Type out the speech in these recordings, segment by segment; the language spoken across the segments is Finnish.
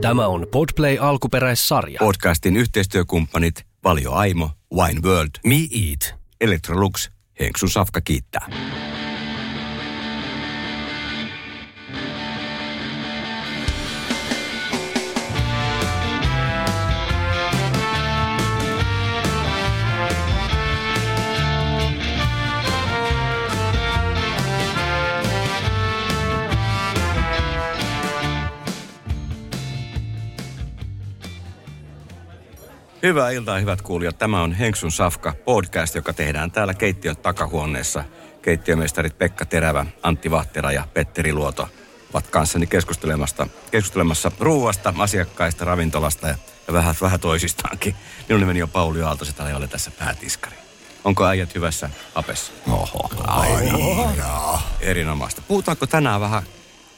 Tämä on Podplay alkuperäissarja. Podcastin yhteistyökumppanit Valio Aimo, Wine World, Me Eat. Electrolux, Henksu Safka kiittää. Hyvää iltaa, hyvät kuulijat. Tämä on Henksun Safka podcast, joka tehdään täällä keittiön takahuoneessa. Keittiömestarit Pekka Terävä, Antti Vahtera ja Petteri Luoto ovat kanssani keskustelemassa, keskustelemassa ruuasta, asiakkaista, ravintolasta ja, ja vähän, vähän toisistaankin. Minun nimeni on Pauli Aalto, se täällä ei ole tässä päätiskari. Onko äijät hyvässä apessa? Oho, aina. Erinomaista. Puhutaanko tänään vähän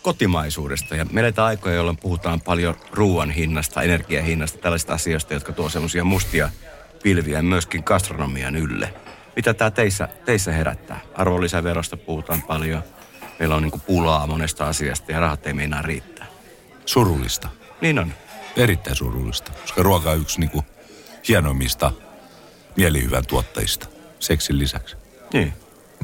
kotimaisuudesta ja me eletään aikoja, jolloin puhutaan paljon ruoan hinnasta, energian hinnasta, tällaista asioista, jotka tuo semmoisia mustia pilviä myöskin gastronomian ylle. Mitä tämä teissä, teissä herättää? Arvonlisäverosta puhutaan paljon. Meillä on niin pulaa monesta asiasta ja rahat ei meinaa riittää. Surullista. Niin on. Erittäin surullista. Koska ruoka on yksi niinku hienoimmista mielihyvän tuottajista. Seksin lisäksi. Niin.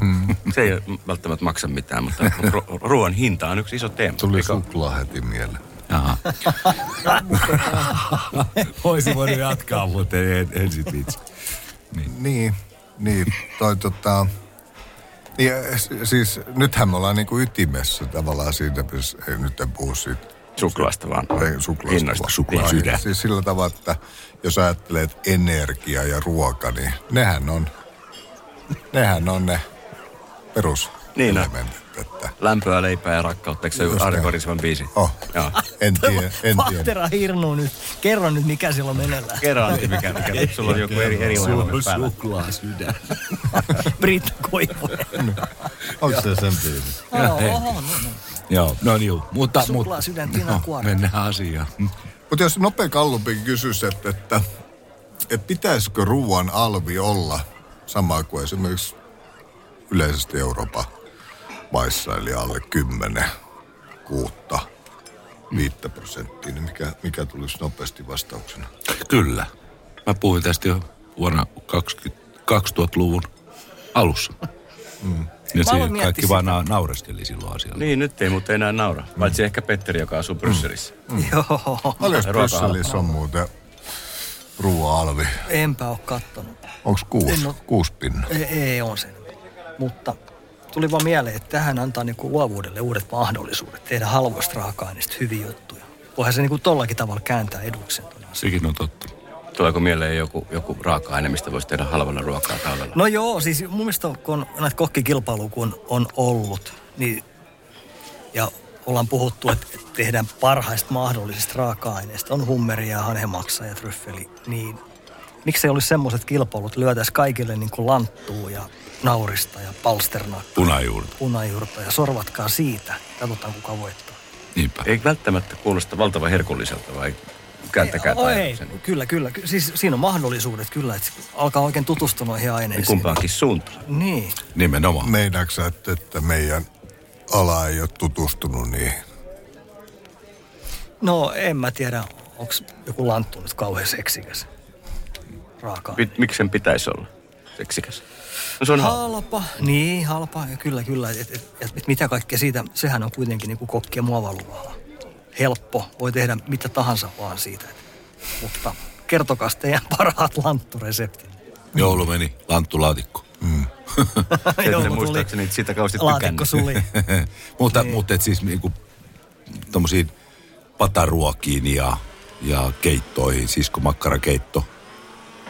Mm. Se ei välttämättä maksa mitään, mutta ru- ruoan hinta on yksi iso teema. Tuli Mikä- suklaa heti mieleen. Aha. Voisi voinut jatkaa, mutta en, en sit vitsi. Niin, niin, toi tota... Niin, siis nythän me ollaan niinku ytimessä tavallaan siitä, missä- ei nyt en puhu siitä Suklaasta vaan. ei, suklaasta. Hinnoista. vaan. Suklaa Vaan sydän. Siis sillä tavalla, että jos ajattelet energia ja ruoka, niin nehän on, nehän on ne Niin on. peruselementit. Että, Lämpöä, leipää ja rakkautta. Eikö se näin. Korisman biisi? oh, Joo. en tiedä, en tiedä. Vahtera hirnuu nyt. Kerro nyt, mikä siellä on meneillään. Kerro Antti, mikä, mikä, sulla on joku eri, eri ohjelma päällä. Suklaa sydän. Britta Koivunen. Onko se sen biisi? Oho, no, no. Joo, no niin, mutta... Suklaa mutta- sydän, Tiina no. Mennään asiaan. Mutta jos nopea kallupikin kysyisi, että, että, että pitäisikö ruoan alvi olla sama kuin esimerkiksi yleisesti Euroopan maissa, eli alle 10, kuutta, viittä prosenttia, niin mikä, mikä tulisi nopeasti vastauksena? Kyllä. Mä puhuin tästä jo vuonna 20, 2000-luvun alussa. Mm. Ja se kaikki sitä. vaan na- naureskeli silloin asialle. Niin, nyt ei muuten enää naura. Paitsi ehkä Petteri, joka asuu Brysselissä. Joo, Paljon Brysselissä on muuten ruoan alvi? enpä ole kattonut. Onko kuusi, En oo- kuusi pinna? Ei, ei on sen. Mutta tuli vaan mieleen, että tähän antaa niinku luovuudelle uudet mahdollisuudet tehdä halvoista raaka-aineista hyviä juttuja. Voihan se niinku tollakin tavalla kääntää eduksen. Sekin on totta. Tuleeko mieleen joku, joku raaka-aine, mistä voisi tehdä halvalla ruokaa talvella? No joo, siis mun mielestä kun näitä kokkikilpailuja kun on ollut, niin ja ollaan puhuttu, että tehdään parhaista mahdollisista raaka-aineista, on hummeria, hanhemaksa ja tryffeli, niin miksei olisi semmoiset kilpailut, lyötäisiin kaikille niin kuin lanttua ja naurista ja palsternakkaa, Punajuurta. punajuurta ja sorvatkaa siitä. Katsotaan kuka voittaa. Niinpä. Ei välttämättä kuulosta valtavan herkulliselta, vai kääntäkää Ei, tai ei, kyllä, kyllä. ky- Siis siinä on mahdollisuudet kyllä, että alkaa oikein tutustua noihin aineisiin. kumpaankin suuntaan. Niin. Nimenomaan. Meinaatko että, että meidän ala ei ole tutustunut niihin? No en mä tiedä, onko joku lanttu nyt kauhean seksikäs raaka miksi sen pitäisi olla seksikäs? No se on halpa. Halpa. Niin, halpa. Ja kyllä, kyllä. Et, et, et, et mitä kaikkea siitä, sehän on kuitenkin niin kuin kokkien muovaluvala. Helppo, voi tehdä mitä tahansa vaan siitä. Mutta kertokaa teidän parhaat lanttureseptit. Joulu meni, lanttulaatikko. Se, Joulu se tuli, muistaakseni sitä kauheasti Laatikko tykännyt. suli. mutta, niin. mutta et siis niinku tommosiin pataruokiin ja, ja keittoihin, siskomakkarakeitto,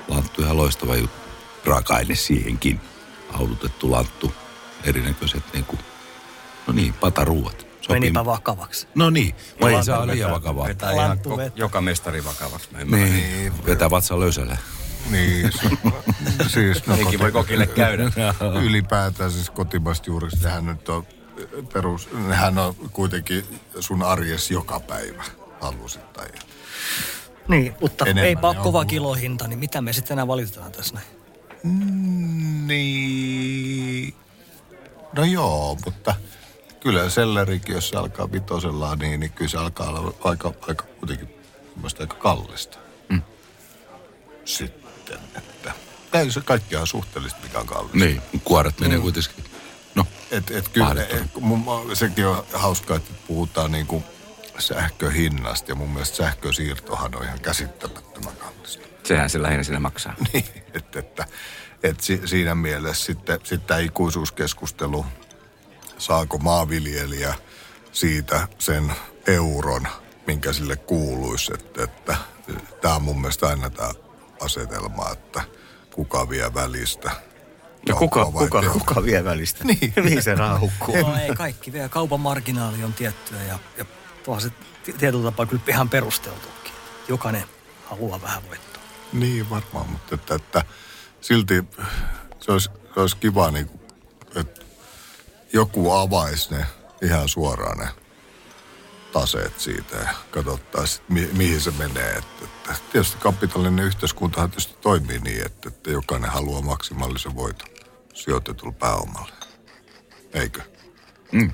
lanttu ihan loistava juttu. Raaka-aine siihenkin, haudutettu lanttu, erinäköiset niinku, no niin, pataruuat. Sopii. Menipä vakavaksi. No niin, no ei saa liian vakavaa. Vetää ihan ko- joka mestari vakavaksi. Mä ymmärrän. Niin, vetää vatsa löysälle. Niin, siis no, Niinkin voi kokille käydä. ylipäätään siis kotimaista juurista, nehän nyt on perus, nehän on kuitenkin sun arjes joka päivä, halusit tai Niin, mutta Enemmän ei pakko kilohinta, niin mitä me sitten enää valitetaan tässä näin? Niin, no joo, mutta kyllä sellerikin, jos se alkaa vitosella, niin, niin kyllä se alkaa olla aika, aika kuitenkin aika kallista. Mm. Sitten, että ei se kaikkiaan suhteellista, mikä on kallista. Niin, kuoret menee kuitenkin. No, Et, et kyllä, on. et, mun, mä- sekin on hauskaa, että puhutaan niinku sähköhinnasta ja mun mielestä sähkösiirtohan on ihan käsittämättömän kallista. Sehän se lähinnä siinä maksaa. Niin, että, että, että si, siinä mielessä sitten, sitten tämä ikuisuuskeskustelu, saako maanviljelijä siitä sen euron, minkä sille kuuluisi, että, että tämä on mun mielestä aina tämä asetelma, että kuka vie välistä. Ja kuka, vai kuka, teollisuus? kuka vie välistä? Niin. Mihin se raha hukkuu? No ei kaikki vielä. Kaupan marginaali on tiettyä ja, ja se ti- tietyllä tapaa kyllä ihan perusteltukin. Jokainen haluaa vähän voittaa. Niin varmaan, mutta että, että silti se olisi, se olisi kiva, niin kuin, että joku avaisi ne ihan suoraan ne taseet siitä ja katsottaisiin, mi- mihin se menee. Että, että tietysti kapitaalinen yhteiskuntahan tietysti toimii niin, että, että jokainen haluaa maksimaalisen voiton sijoitetulla pääomalle. Eikö? mm,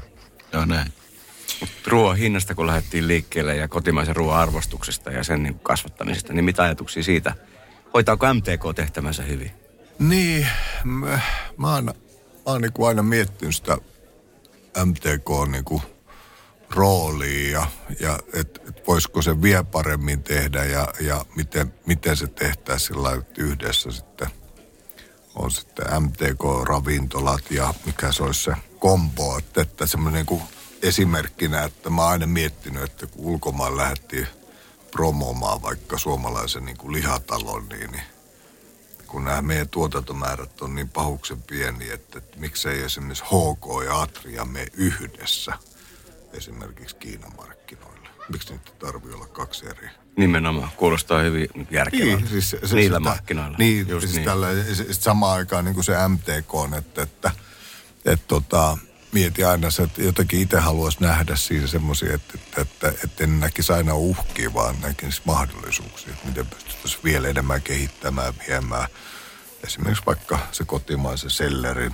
joo näin. Ruoan hinnasta, kun lähdettiin liikkeelle ja kotimaisen ruoan arvostuksesta ja sen niin kuin kasvattamisesta, niin mitä ajatuksia siitä? Hoitaako MTK tehtävänsä hyvin? Niin, mä, mä oon, mä oon niin aina miettinyt sitä MTK niin kuin roolia ja, ja että et voisiko se vielä paremmin tehdä ja, ja miten, miten se tehtäisiin sillä lailla, että yhdessä sitten on sitten MTK-ravintolat ja mikä se olisi se kombo, että, että semmoinen niin kuin esimerkkinä, että mä oon aina miettinyt, että kun ulkomaan lähdettiin promomaan vaikka suomalaisen niin kuin lihatalon, niin, niin kun nämä meidän tuotantomäärät on niin pahuksen pieni, että, että miksei esimerkiksi HK ja Atria mene yhdessä esimerkiksi Kiinan markkinoille. Miksi niitä tarvii olla kaksi eri? Nimenomaan. Kuulostaa hyvin järkevältä. Niin, siis se, se, Niillä sitä, markkinoilla. Niin, Just siis niin. Tällä, sit samaan aikaan niin kuin se MTK, on, että, että, että tota, mieti aina se, että jotenkin itse haluaisi nähdä siinä semmoisia, että, että, että, että en näkisi aina uhkia, vaan näkisi mahdollisuuksia, että miten pystyttäisiin vielä enemmän kehittämään, viemään. Esimerkiksi vaikka se kotimaisen sellerin,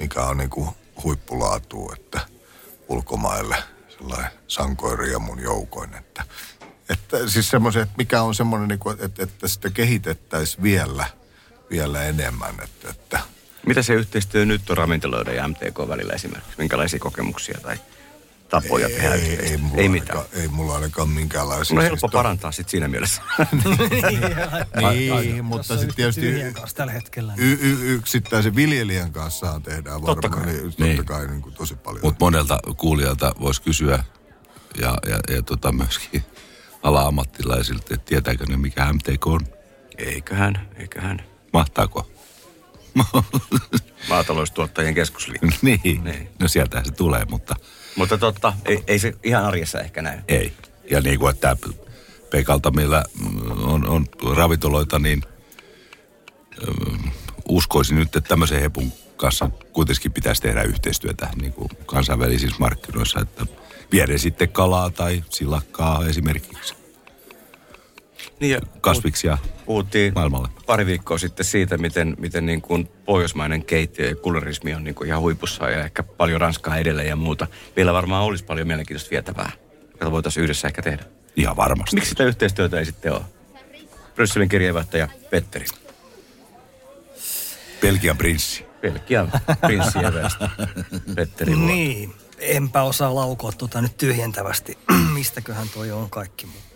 mikä on niin kuin huippulaatu, että ulkomaille sellainen sankoiriemun joukoin, että, että siis semmoisen, että mikä on semmoinen, niin kuin, että, että sitä kehitettäisiin vielä, vielä enemmän, että, että Mitä se yhteistyö nyt on ravintoloiden ja MTK välillä esimerkiksi? Minkälaisia kokemuksia tai tapoja tehdä ei, ei, mulla ei ainakaan, mitään. ei mulla ainakaan minkäänlaisia. No helppo siis parantaa sitten siinä mielessä. Niin, mutta Tuossa sitten tietysti tyhjän kanssa tällä hetkellä. y- y- yksittäisen viljelijän kanssa tehdään varmaan. Totta kai. Niin, totta Niin. kai niin kuin tosi paljon. Mutta monelta kuulijalta voisi kysyä ja, ja, ja tota myöskin ala-ammattilaisilta, että tietääkö ne mikä MTK on? eiköhän, eiköhän. Mahtaako? Maataloustuottajien keskusliitto. niin. Niin. No sieltähän se tulee, mutta Mutta totta, ei, ei se ihan arjessa ehkä näy. ei. Ja niin kuin, että Pekalta, millä on, on ravintoloita, niin ö, uskoisin nyt, että tämmöisen hepun kanssa kuitenkin pitäisi tehdä yhteistyötä niin kuin kansainvälisissä markkinoissa, että viedä sitten kalaa tai silakkaa esimerkiksi Niin ja kasviksia puhuttiin maailmalle. pari viikkoa sitten siitä, miten, miten niin kuin pohjoismainen keittiö ja kulinarismi on niin kuin ihan huipussa ja ehkä paljon Ranskaa edelleen ja muuta. Vielä varmaan olisi paljon mielenkiintoista vietävää, jota voitaisiin yhdessä ehkä tehdä. Ihan varmasti. Miksi sitä yhteistyötä ei sitten ole? Brysselin kirjeenvaihtaja Petteri. Belgian prinssi. Pelkkiä prinssijävästä. Petteri Luoto. Niin, enpä osaa laukoa tota nyt tyhjentävästi, mistäköhän toi on kaikki, mutta.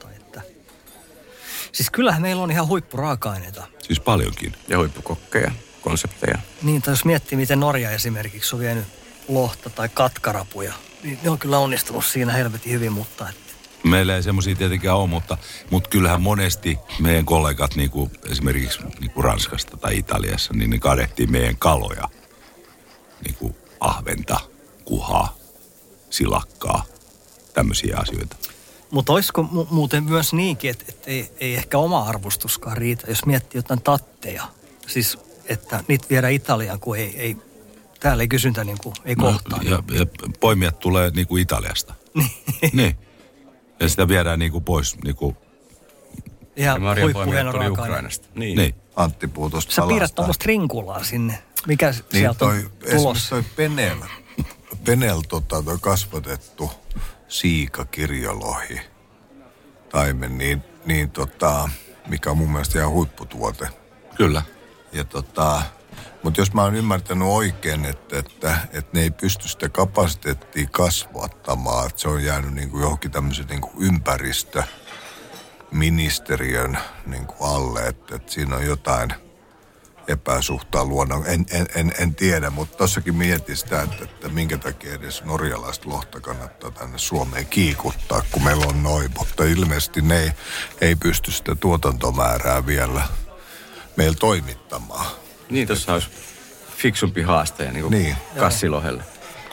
Siis kyllähän meillä on ihan huippuraaka-aineita. Siis paljonkin. Ja huippukokkeja, konsepteja. Niin, tai jos miettii, miten Norja esimerkiksi on vienyt lohta tai katkarapuja, niin ne on kyllä onnistunut siinä helvetin hyvin, mutta että Meillä ei semmoisia tietenkään ole, mutta, mutta kyllähän monesti meidän kollegat niin kuin esimerkiksi niin kuin Ranskasta tai Italiassa, niin ne kadehtii meidän kaloja. Niin kuin ahventa, kuhaa, silakkaa, tämmöisiä asioita. Mutta olisiko mu- muuten myös niinkin, että, että ei, ei ehkä oma arvostuskaan riitä, jos miettii jotain tatteja. Siis, että niitä viedään Italiaan, kun ei, ei täällä ei kysyntä niin kuin, ei kohtaa. No, ja, ja poimijat tulee niin kuin Italiasta. niin. Ja sitä viedään niin kuin pois niin kuin, ja Ja huippuhieno tuli. Ukrainasta. Niin. niin. Antti puhuu tuosta Sä piirrät tuommoista rinkulaa sinne. Mikä Niin sieltä toi, on esimerkiksi tulossa? toi Penel, Penel tota, toi kasvatettu siika kirjolohi taimen, niin, niin tota, mikä on mun mielestä ihan huipputuote. Kyllä. Ja tota, mutta jos mä oon ymmärtänyt oikein, että, että, että ne ei pysty sitä kapasiteettia kasvattamaan, että se on jäänyt niin kuin johonkin tämmöisen niin kuin ympäristöministeriön niin kuin alle, että, että siinä on jotain epäsuhtaa luonnon. En, en, en, en tiedä, mutta tossakin mietin sitä, että, että minkä takia edes norjalaista lohta kannattaa tänne Suomeen kiikuttaa, kun meillä on noin, mutta ilmeisesti ne ei, ei pysty sitä tuotantomäärää vielä meillä toimittamaan. Niin, tuossa olisi fiksumpi haastaja niin Niin. kassilohelle.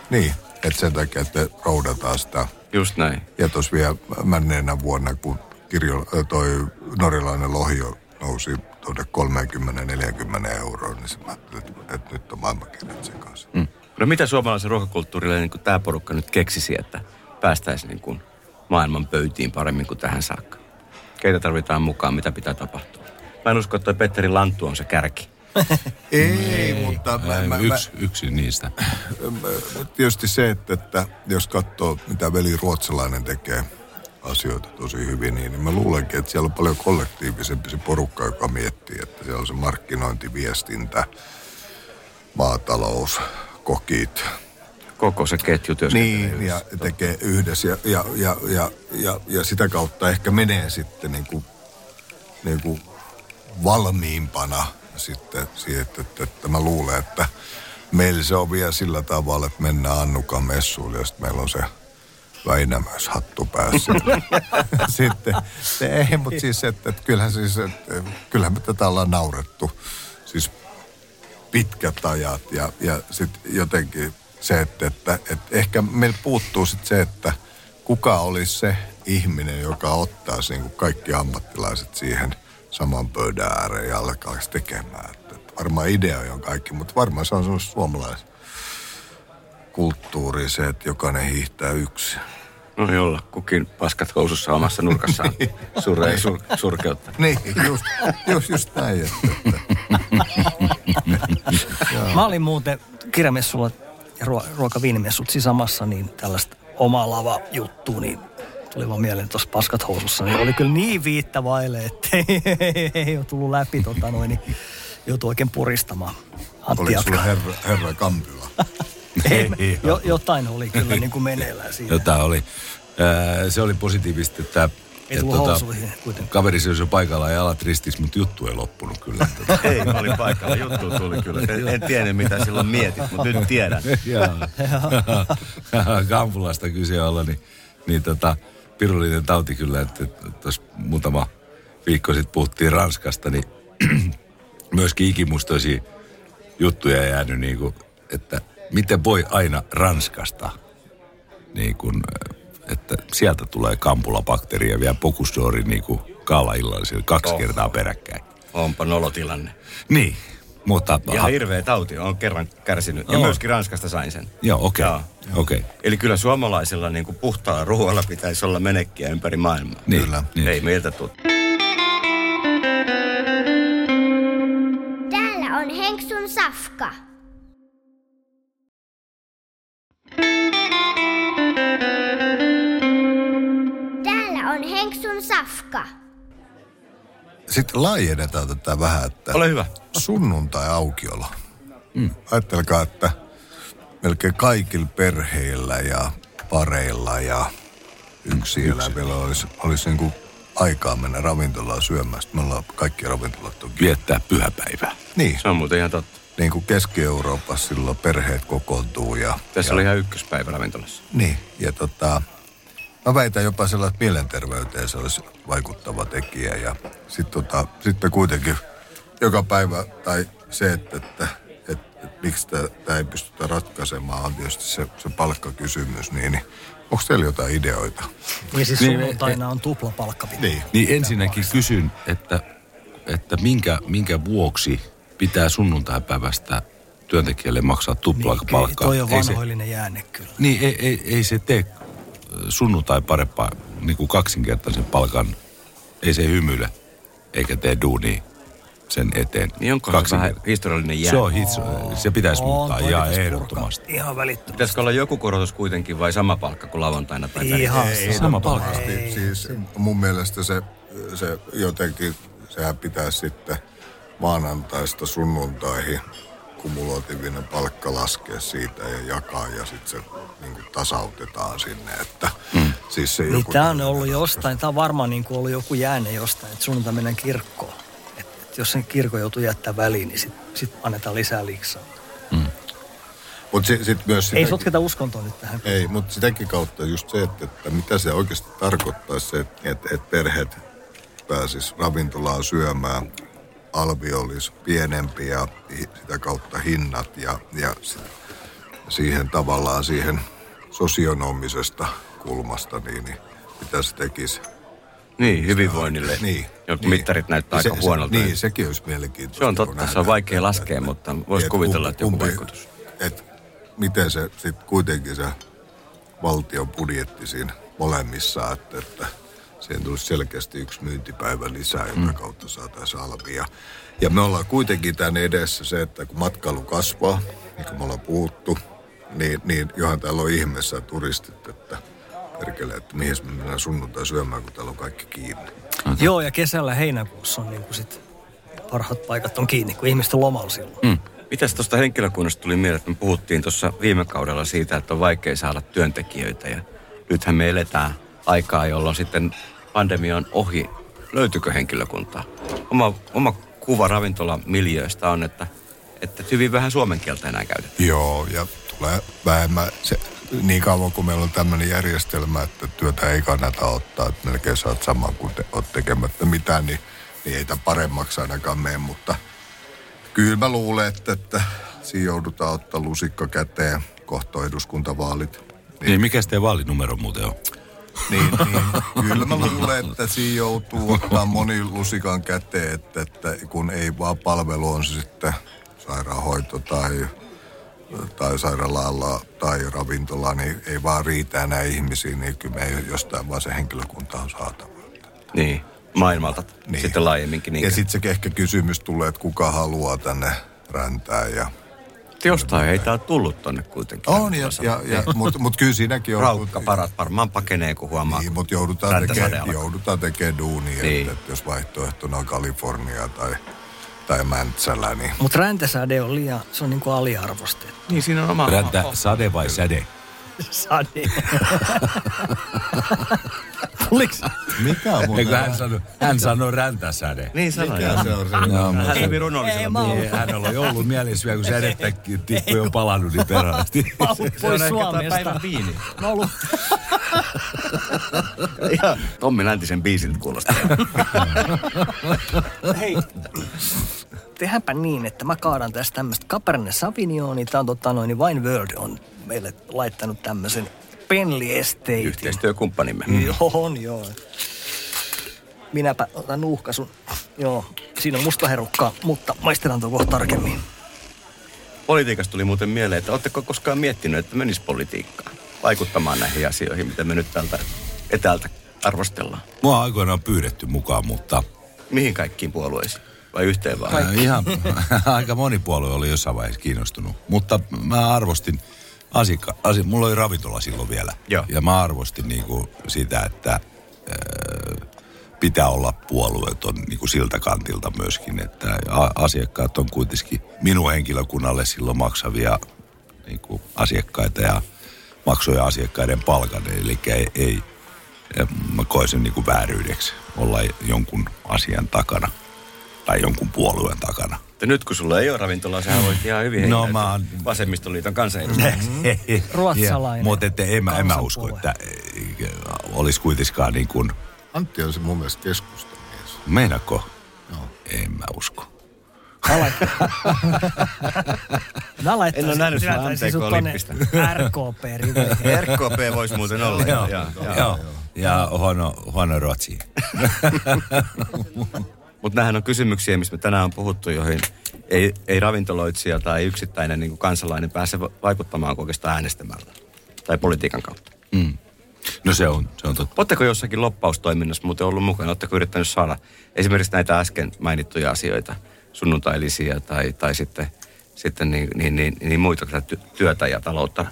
Niin, että sen takia, että roudataan sitä. Just näin. Ja tuossa vielä menneenä vuonna, kun kirjo, toi norjalainen lohi nousi tuonne 30-40 euroon, niin mä ajattelin, että, että nyt on maailmankirjat sekaisin. Mm. No mitä suomalaisen ruokakulttuurille niin tämä porukka nyt keksisi, että päästäisiin niin kuin maailman pöytiin paremmin kuin tähän saakka? Keitä tarvitaan mukaan, mitä pitää tapahtua? Mä en usko, että toi Petteri Lanttu on se kärki. Ei, mutta mä, mä, mä, yksi, yksi niistä. tietysti se, että, että jos katsoo, mitä veli Ruotsalainen tekee asioita tosi hyvin, niin mä luulenkin, että siellä on paljon kollektiivisempi se porukka, joka miettii, että siellä on se markkinointi, viestintä, maatalous, kokit, Koko se ketju työskentelee Niin, ja tekee yhdessä ja, ja, ja, ja, ja, ja sitä kautta ehkä menee sitten niin kuin, niin kuin valmiimpana sitten siihen, että, että, että mä luulen, että meillä se on vielä sillä tavalla, että mennään Annukan messuille ja sitten meillä on se Väinämöis hattu päässä. sitten, se ei, mutta siis, että, että kyllähän siis, että, kyllähän me tätä ollaan naurettu. Siis pitkät ajat ja, ja sitten jotenkin se, että, että, että ehkä meillä puuttuu sitten se, että kuka olisi se ihminen, joka ottaisi niin kuin kaikki ammattilaiset siihen saman pöydän ääreen ja alkaisi tekemään. Että, että varmaan idea on kaikki, mutta varmaan se on semmoista suomalais kulttuuri se, että jokainen hiihtää yksi. No jolla, kukin paskat housussa omassa nurkassaan suree sur, surkeutta. Niin, just, just, just näin. Että, että. Mä olin muuten kirjamessulla ja ruo- ruokaviinimessut sisamassa, niin tällaista oma lava juttu, niin tuli vaan mieleen tuossa paskat housussa, niin oli kyllä niin viittä vaille, että ei, ei, ei ole tullut läpi tota noin, niin joutui oikein puristamaan. Antti Oliko sulla herra, herra Kampila? Ei, jo, jotain oli kyllä niin kuin meneillään siinä. Jota oli. Ää, se oli positiivista, että Ei tullut housuihin kuitenkaan. Kaveri seisoi paikalla ja jalat ristis, mutta juttu ei loppunut kyllä. Tota, Ei, mä olin paikalla. Juttu tuli kyllä. En, en tiedä, mitä silloin mietit, mutta nyt tiedän. Kampulasta kyse olla, niin, niin tota, pirullinen tauti kyllä, että tuossa muutama viikko sitten puhuttiin Ranskasta, niin myöskin ikimustoisia juttuja jäänyt, niin kuin, että miten voi aina Ranskasta, niin kuin, että sieltä tulee kampulabakteria vielä pokusdoori niin kuin kaalaillallisille kaksi Oho. kertaa peräkkäin. Onpa nolotilanne. Niin, mutta... Ihan hirveä tauti on kerran kärsinyt. Ja myöskin Ranskasta sain sen. Joo, okei. Joo. Okay. Okay. Eli kyllä suomalaisilla niin kuin puhtaalla ruoalla pitäisi olla menekkiä ympäri maailmaa. Niin, Kyllä. Niin. Ei meiltä tule. Täällä on Henksun safka. Sitten laajennetaan tätä vähän, että Ole hyvä. sunnuntai-aukiolo. Mm. Ajattelkaa, että melkein kaikilla perheillä ja pareilla ja yksi elävillä olisi, olisi niin kuin aikaa mennä ravintolaan syömään. Sitten me ollaan kaikki ravintolat on. Viettää pyhäpäivää. Niin, Se on muuten ihan totta. niin kuin Keski-Euroopassa silloin perheet kokoontuu ja... Tässä ja, oli ihan ykköspäivä ravintolassa. Niin, ja tota, mä väitän jopa sellainen, että mielenterveyteen se olisi vaikuttava tekijä. Ja sitten tota, sit me kuitenkin joka päivä, tai se, että, että, että, että miksi tämä ei pystytä ratkaisemaan, on tietysti se, se palkkakysymys, niin, niin onko teillä jotain ideoita? Niin siis Niin, sunnuntaina on tuplapalkka. Niin. Niin ensinnäkin kysyn, että, että minkä, minkä vuoksi pitää sunnuntaipäivästä työntekijälle maksaa tuplaa Niin, palkkaa. toi on Ei se, vanhoillinen jäänne kyllä. niin ei, ei, ei se tee sunnuntai parempaa niin kuin kaksinkertaisen palkan. Ei se hymyile eikä tee duunia sen eteen. Niin onko se vähän historiallinen jää? Se on hitso, se pitäisi On, muuttaa ja pitäisi ehdottomasti. purkaa Ihan välittömästi. Pitäisikö olla joku korotus kuitenkin vai sama palkka kuin lauantaina tai? Ihan Ei, sama palkka. Siis mun mielestä se, se jotenkin, sehän pitää sitten maanantaista sunnuntaihin kumulotiivinen palkka laskea siitä ja jakaa ja sitten se niin kuin tasautetaan sinne, että mm. siis se Niin joku... tämä on ollut jostain, tämä on varmaan niin kuin ollut joku jäänne jostain, että sunnuntai mennään kirkkoon. Et, et jos sen kirkko joutuu jättää väliin, niin sitten sit annetaan lisää liksaa. Mutta sitten sit myös Ei sitäkin- sotketa uskontoa nyt tähän. Ei, mutta sitäkin kautta just se, että, että mitä se oikeasti tarkoittaa se, että, että perheet pääsis ravintolaan syömään, alvi olisi pienempi ja sitä kautta hinnat ja, ja si- siihen tavallaan siihen sosionomisesta kulmasta, niin, niin mitä se tekisi. Niin, hyvinvoinnille. Niin. Jotkut mittarit näyttää se, aika huonolta. Se, niin, sekin olisi mielenkiintoista. Se on totta, se on vaikea että- laskea, mutta voisi kuvitella, kumpi- että joku vaikutus. Et miten se sitten kuitenkin se valtion budjetti siinä molemmissa, että, että siihen tulisi selkeästi yksi myyntipäivä lisää, jonka Mm. kautta saataisiin alvia. Ja me ollaan kuitenkin tämän edessä se, että kun matkailu kasvaa, niin kuin me ollaan puhuttu, niin, niin johan täällä on ihmeessä turistit, että perkele, että mihin me mennään sunnuntai syömään, kun täällä on kaikki kiinni. Joo, ja kesällä heinäkuussa on niin kuin sit parhaat paikat on kiinni, kun ihmiset on lomalla silloin. Mm. Mitäs tuosta henkilökunnasta tuli mieleen, että me puhuttiin tuossa viime kaudella siitä, että on vaikea saada työntekijöitä ja nythän me eletään aikaa, jolloin sitten pandemia on ohi. Löytyykö henkilökuntaa? Oma, oma kuva ravintolamiljöistä on, että, että hyvin vähän suomen kieltä enää käytetään. Joo, ja tulee vähemmän se, niin kauan kuin meillä on tämmöinen järjestelmä, että työtä ei kannata ottaa, että melkein saat saman kuin te, oot tekemättä mitään, niin, niin ei tämä paremmaksi ainakaan mene, mutta kyllä mä luulen, että, että siinä joudutaan ottaa lusikka käteen kohta eduskuntavaalit. Niin, mikä teidän vaalinumero muuten on? Niin, niin kyllä mä luulen, että siinä joutuu ottaa moni lusikan käteen, että, että kun ei vaan palvelu on se sitten sairaanhoito tai, tai sairaalalla tai ravintola, niin ei vaan riitä enää ihmisiä, niin kyllä me ei jostain vaan se henkilökunta on saatava. Niin, maailmalta niin. sitten laajemminkin. Niin Ja sitten se ehkä kysymys tulee, että kuka haluaa tänne räntää ja Jostain ei tää tullut tonne kuitenkin. on, ja, ja, ja, mutta mut kyllä siinäkin on... Raukkaparat varmaan pakenee, kun huomaa. Niin, mutta joudutaan räntäsade tekemään joudutaan tekee duunia, Niin. niin. että, että jos vaihtoehtona on Kalifornia tai, tai Mäntsälä, niin Mutta räntäsäde on liian, se on niin kuin aliarvostettu. Niin, siinä on oma... Räntä, sade vai säde? Sade. Tuliks? mikä on Eikö hän sanoi, hän sanoi räntäsäde. Niin sanoi. Mikä se on se? Mutta- Hän kävi runollisella mä oon- Niin, hän on ollut mielessä vielä, kun sädettä tippu on palannut niin. Mä oon pois Suomesta. päivän viini. Mä oon ollut Ihan Tommi Läntisen biisin kuulostaa. Hei, tehdäänpä niin, että mä kaadan tästä tämmöistä Cabernet Sauvignoni. Tää on tota noin, niin Wine World on meille laittanut tämmöisen Penley Estate. Yhteistyökumppanimme. Joo, on joo. Minäpä otan nuuhkasun. Joo, siinä on musta herukkaa, mutta maistetaan tuo kohta tarkemmin. Politiikasta tuli muuten mieleen, että oletteko koskaan miettinyt, että menis politiikkaan vaikuttamaan näihin asioihin, mitä me nyt täältä etäältä arvostellaan? Mua aikoinaan pyydetty mukaan, mutta Mihin kaikkiin puolueisiin? Vai yhteen vaan? Ää, ihan aika moni puolue oli jossain vaiheessa kiinnostunut. Mutta mä arvostin asiakka, asi, mulla oli ravintola silloin vielä. Joo. Ja mä arvostin niinku sitä, että ää, pitää olla puolueeton niinku siltä kantilta myöskin, että asiakkaat on kuitenkin minun henkilökunnalle silloin maksavia niinku asiakkaita ja maksoja asiakkaiden palkan. Eli ei, ei mä koen sen niinku vääryydeksi olla jonkun asian takana tai jonkun puolueen takana. Mutta nyt kun sulla ei ole ravintolaa, sehän voit ihan hyvin No, mä oon- vasemmistoliiton kansanedustajaksi. Ruotsalainen Mutta en, mä, en mä usko, että olisi kuitenkaan niin kuin, Antti on se mun mielestä keskustamies. meinako? No. En mä usko. Mä laitan. Mä laittaisin, En ole nähnyt tonne MTK-lippistä. RKP-riveihin. RKP voisi muuten olla. Joo, joo, joo. joo. Ja huono, huono ruotsi. Mutta nämähän on kysymyksiä, missä me tänään on puhuttu, joihin ei, ei ravintoloitsija tai yksittäinen niin kansalainen pääse va- vaikuttamaan oikeastaan äänestämällä tai politiikan kautta. Mm. No se on, se on totta. Oletteko jossakin loppaustoiminnassa muuten ollut mukana? Oletteko yrittänyt saada esimerkiksi näitä äsken mainittuja asioita, sunnuntailisiä tai, tai sitten, sitten niin, niin, niin, niin muita työtä ja taloutta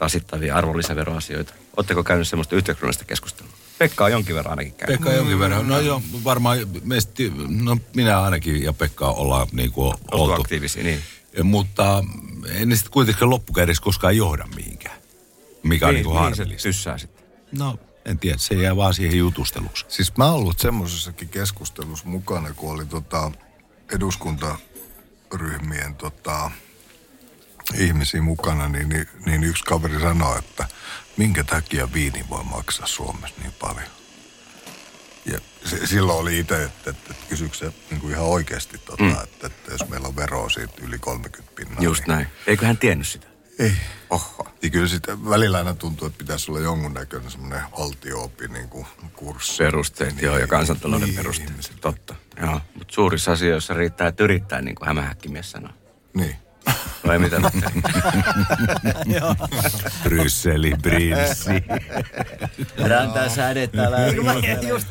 rasittavia arvonlisäveroasioita? Oletteko käynyt semmoista yhteiskunnallista keskustelua? Pekka on jonkin verran ainakin käynyt. Pekka jonkin verran. No joo, varmaan meistä, no minä ainakin ja Pekka ollaan niin kuin Oltu oltu. aktiivisia, niin. Mutta en sitten kuitenkaan loppukädessä koskaan johda mihinkään. Mikä on niin, niin se harmillista. tyssää sitten. No, en tiedä, se jää vaan siihen jutusteluksi. Siis mä oon ollut semmoisessakin keskustelussa mukana, kun oli tota eduskuntaryhmien tota, ihmisiä mukana, niin, niin, niin yksi kaveri sanoi, että minkä takia viini voi maksaa Suomessa niin paljon. Ja se, silloin oli itse, että, että, että kysyykö se niin kuin ihan oikeasti, tota, mm. että, että jos meillä on veroa siitä yli 30 pinnaa. Just niin, näin. Eikö hän tiennyt sitä? Ei. Oho. Ja kyllä sitten välillä aina tuntuu, että pitäisi olla jonkunnäköinen semmoinen valtio-opi niin kuin kurssi. Perusteet, joo, ja kansantalouden Niin, perusteet. ihmiset. Totta, joo. Mutta suurissa asioissa riittää, että yrittää, niin kuin hämähäkkimies sanoo. Niin. Vai mitä? Brysseli, Brinssi. Räntää sädettä Eikö mä just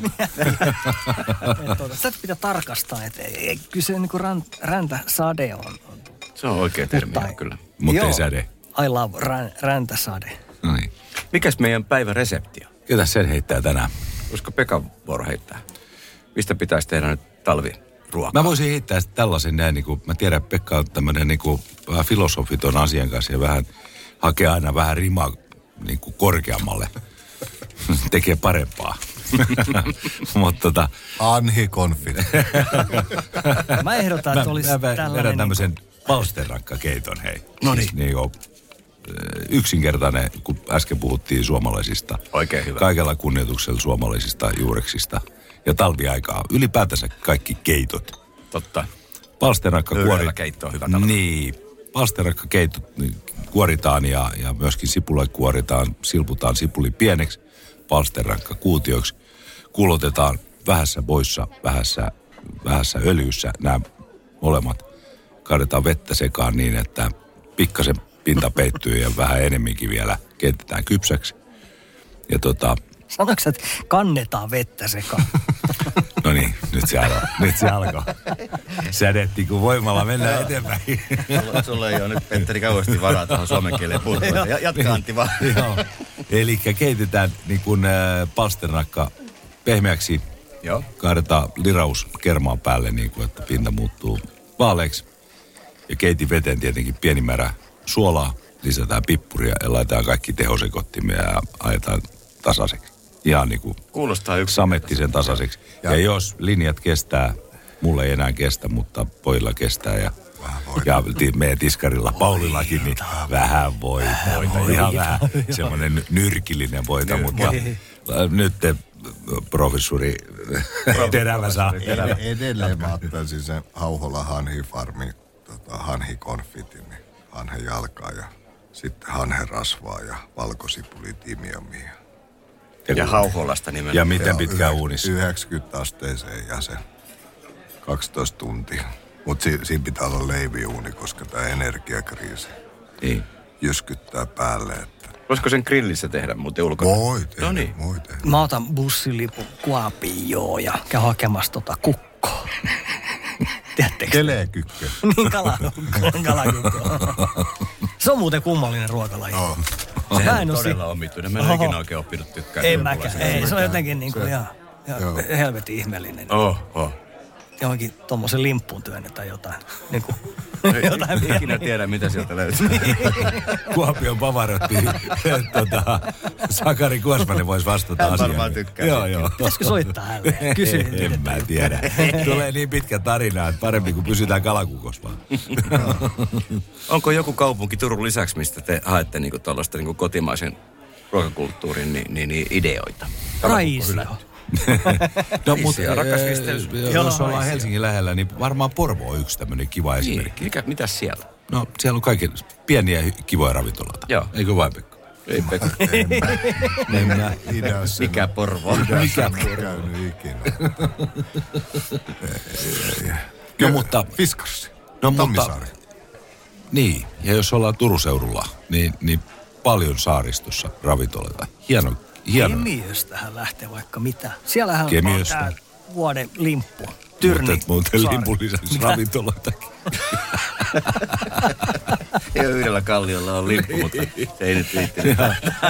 tuota, Sitä pitää tarkastaa, että ei- ei- kyllä se niinku rän, räntäsade on. on Se on oikea termi, Mutta- kyllä. Mutta ei säde. I love rän, räntäsade. No niin. Mikäs meidän päivän resepti on? Ketä sen heittää tänään? Koska Pekka vuoro heittää. Mistä pitäisi tehdä nyt talviruokaa? Mä voisin heittää tällaisen näin, niin kuin, mä tiedän, että Pekka on tämmöinen niin kuin, vähän filosofi ton asian kanssa ja vähän hakee aina vähän rimaa niin kuin korkeammalle. Tekee parempaa. Mutta tota, Anhi Confit. Mä ehdotan, mä, että olisi mä, mä tällainen... vedän tämmöisen palsterakkakeiton, hei. No niin. Siis niin kuin, yksinkertainen, kun äsken puhuttiin suomalaisista. Oikein hyvä. Kaikella kunnioituksella suomalaisista juureksista. Ja talviaikaa. Ylipäätänsä kaikki keitot. Totta. Palsterakka kuori... keitto on hyvä tapa. Niin. Palsterakka keitto niin kuoritaan ja, ja myöskin sipula kuoritaan, silputaan sipuli pieneksi, palsterakka kuutioiksi. Kulotetaan vähässä boissa, vähässä, vähässä öljyssä nämä molemmat. Kaadetaan vettä sekaan niin, että pikkasen pinta peittyy ja vähän enemminkin vielä keitetään kypsäksi. Ja tota, Sanoitko että kannetaan vettä sekaan? no niin, nyt se alkoi. Nyt se alkoi. Sädetti, kun voimalla mennään eteenpäin. Sulla, sulla ei ole nyt, Petteri, kauheasti varaa tuohon suomen kieleen puuttua. Ja- Jatka Antti vaan. Joo. Eli keitetään niin kuin äh, palsternakka pehmeäksi. Joo. Kaadetaan liraus kermaan päälle niin kuin, että pinta muuttuu vaaleaksi. Ja keitin veteen tietenkin pieni määrä suolaa. Lisätään pippuria ja laitetaan kaikki tehosekottimia ja ajetaan tasaiseksi. Ihan niin kuin Kuulostaa yksi. samettisen tasaiseksi. Ja, ja jos linjat kestää, mulla ei enää kestä, mutta pojilla kestää ja ja meidän tiskarilla Paulillakin, niin vähän voita. Ihan vähän semmoinen ny- nyrkillinen voita, mutta äh, nyt te, professori Terävä saa. Edelleen mä ottaisin sen Hauhola Hanhi Farmi, tota, Hanhi Confitin, niin hanhen jalkaa ja sitten hanhen rasvaa ja valkosipuli timiamia. Ja Hauholasta nimenomaan. Ja miten pitkään uunissa? 90 asteeseen ja se 12 tuntia. Mutta si- siinä pitää olla leiviuuni, koska tämä energiakriisi Niin. jyskyttää päälle. Että Voisiko sen grillissä tehdä muuten ulkona? voi tehdä, No niin. voi tehdä. Mä otan bussilipun Kuopioon ja käyn hakemassa tota kukkoa. Tiedättekö? Telekykkö. niin kalakukko, kalakukko. Se on muuten kummallinen ruokalaji. Joo. Sehän on oo todella si- omituinen. Mä en ikinä oikein oppinut tykkää. En mäkään. Ei, se on jotenkin niin kuin ihan, helvetin ihmeellinen. Oh, oh. Johonkin tommosen limppuun työnnetään jotain. Niin kuin, Ei jotain ikinä pieniä. tiedä, mitä sieltä löytyy. Kuopion Pavarotti, tota, Sakari Kuosmanen voisi vastata Hän asiaan. varmaan tykkää Joo, joo. Pitäisikö soittaa hänelle? Kysy. En mä tiedä. Tulee niin pitkä tarina, että parempi kuin pysytään kalakukossa vaan. Onko joku kaupunki Turun lisäksi, mistä te haette niinku tuollaista niinku kotimaisen ruokakulttuurin niin, niin, niin ideoita? Raisio. No, mutta ja rakas risteys. jos ollaan Helsingin lähellä, niin varmaan Porvo on yksi tämmöinen kiva Niin, esimerkki. mikä, mitäs siellä? No, siellä on kaikki pieniä kivoja ravintoloita. Joo. Eikö vain, Pekka? Ei Pekka. En mä. Idässä. Mikä Porvo? Mikä käynyt ikinä. No, mutta, Fiskarsi. no, mutta, Tammisaari. niin, ja jos ollaan Turun seudulla, niin, niin paljon saaristossa ravintoloita. Hieno, hieno. Kemiöstähän lähtee vaikka mitä. Siellähän Kemiöstä. on tää vuoden limppu. Tyrni. Mutta muuten limpun lisäksi ravintoloitakin. Ei ole yhdellä kalliolla on lippu, mutta se ei nyt liittynyt.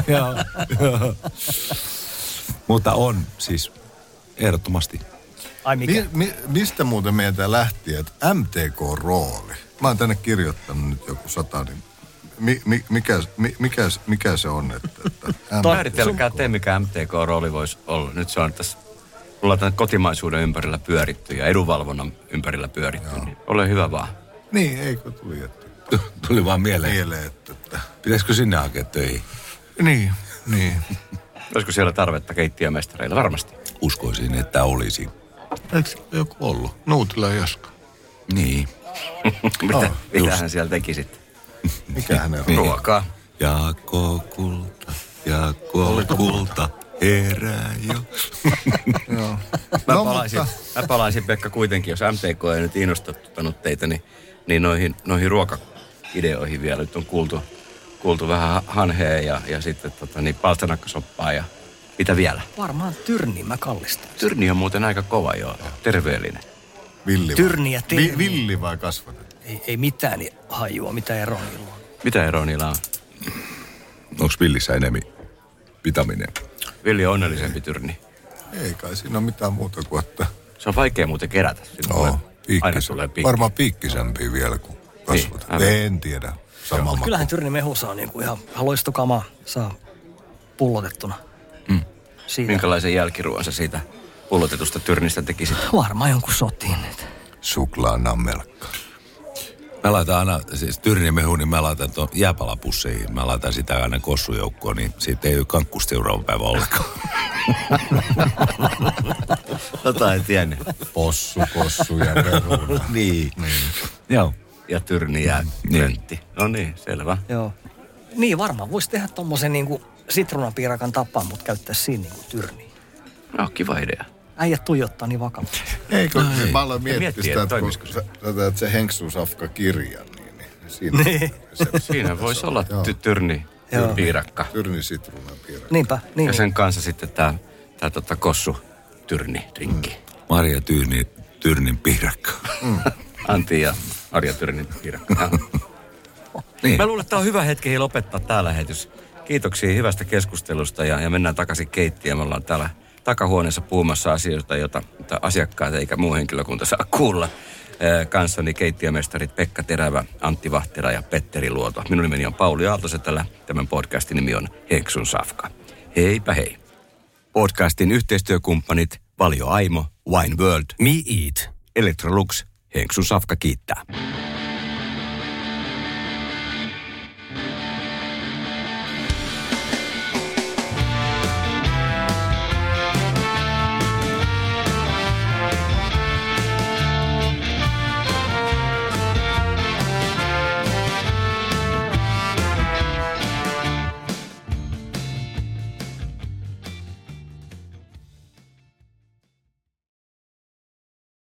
Joo, joo. Mutta on siis ehdottomasti. Ai mikä? Mi, mi, mistä muuten meiltä lähti, että MTK-rooli? Mä oon tänne kirjoittanut nyt joku sata, niin mi, mi, mikä, mi, mikä, mikä se on? Että, että Määritelkää te, mikä MTK-rooli voisi olla. Nyt se on tässä, mulla on tämän kotimaisuuden ympärillä pyöritty ja edunvalvonnan ympärillä pyöritty. Niin ole hyvä vaan. Niin, eikö tuli, että Tuli vaan mieleen. mieleen, että, että Pitäisikö sinne hakea töihin? niin, niin. Olisiko siellä tarvetta keittiömestareilla? Varmasti. Uskoisin, että olisi. Eikö joku ollut? Nuutila Jaska. Niin. Mitä, Oh, mitähän siellä teki sitten? Mikä hänen on? Niin. Ruokaa. Jaakko kulta, Jaakko kulta, herää jo. Joo. Mä, No, palaisin, mutta- mä palaisin Pekka kuitenkin, jos MTK ei nyt innostuttanut teitä, niin, niin noihin, noihin ruokaideoihin vielä nyt on kuultu, kuultu vähän hanhea ja, ja sitten tota, niin palstanakkasoppaa ja mitä vielä? Varmaan tyrni mä kallistan. Tyrni on muuten aika kova joo, terveellinen. Villi vai? Tyrni ja terni. Vi, villi vai kasvatettu? Ei, ei mitään niin hajua, mitä eroa. Mitä eroa niillä on? Onko villissä enemmän vitamiineja? Villi on onnellisempi tyrni. Ei kai siinä ole mitään muuta kuin, että Se on vaikea muuten kerätä. No, aina tulee piikki. Varmaan piikkisämpiä vielä kuin kasvatetaan. aivan. en tiedä. Sama maku. Kyllähän tyrni mehu saa niinku ihan loistokamaa saa pullotettuna. Mm. Siitä. Minkälaisen jälkiruoan sä siitä pullotetusta tyrnistä tekisit? Varmaan jonkun sotiin. Suklaanammelkka. Mä laitan aina, siis tyrnimehu, niin mä laitan tuon jääpalapusseihin. Mä laitan sitä aina kossujoukkoon, niin siitä ei ole kankkusta seuraavan päivän ollenkaan. Tota en tiennyt. Possu, possu ja peruna. niin. Joo. Ja tyrni ja Niin. No niin, selvä. Joo. Niin varmaan voisi tehdä tommosen niinku sitruunapiirakan tapaan, mutta käyttää siinä niinku tyrniä. No, kiva idea. Äijät tuijottaa niin vakavasti. Eikö, no, mä aloin miettiä, sitä, että kun se. sä, sä se Henksun Safka kirja, niin, niin siinä Niin. se Siinä voisi olla ty- tyrni, Joo. piirakka. Tyrni sitruunan piirre. Niinpä, niin. Ja sen kanssa sitten tämä tää tota kossu tyrni drinkki. Maria Tyyni, Tyrnin piirakka. Antti ja Arja Tyrnin piirakka. Joo. Niin. Mä luulen, että tämä on hyvä hetki lopettaa tämä lähetys. Kiitoksia hyvästä keskustelusta ja, ja mennään takaisin keittiöön. Me ollaan täällä takahuoneessa puhumassa asioista, joita, asiakkaat eikä muu henkilökunta saa kuulla. Kanssani keittiömestarit Pekka Terävä, Antti Vahtera ja Petteri Luoto. Minun nimeni on Pauli Aaltosetälä. Tämän podcastin nimi on Heksun Safka. Heipä hei. Podcastin yhteistyökumppanit Valio Aimo, Wine World, Me Eat. Electrolux, Henksun Safka kiittää.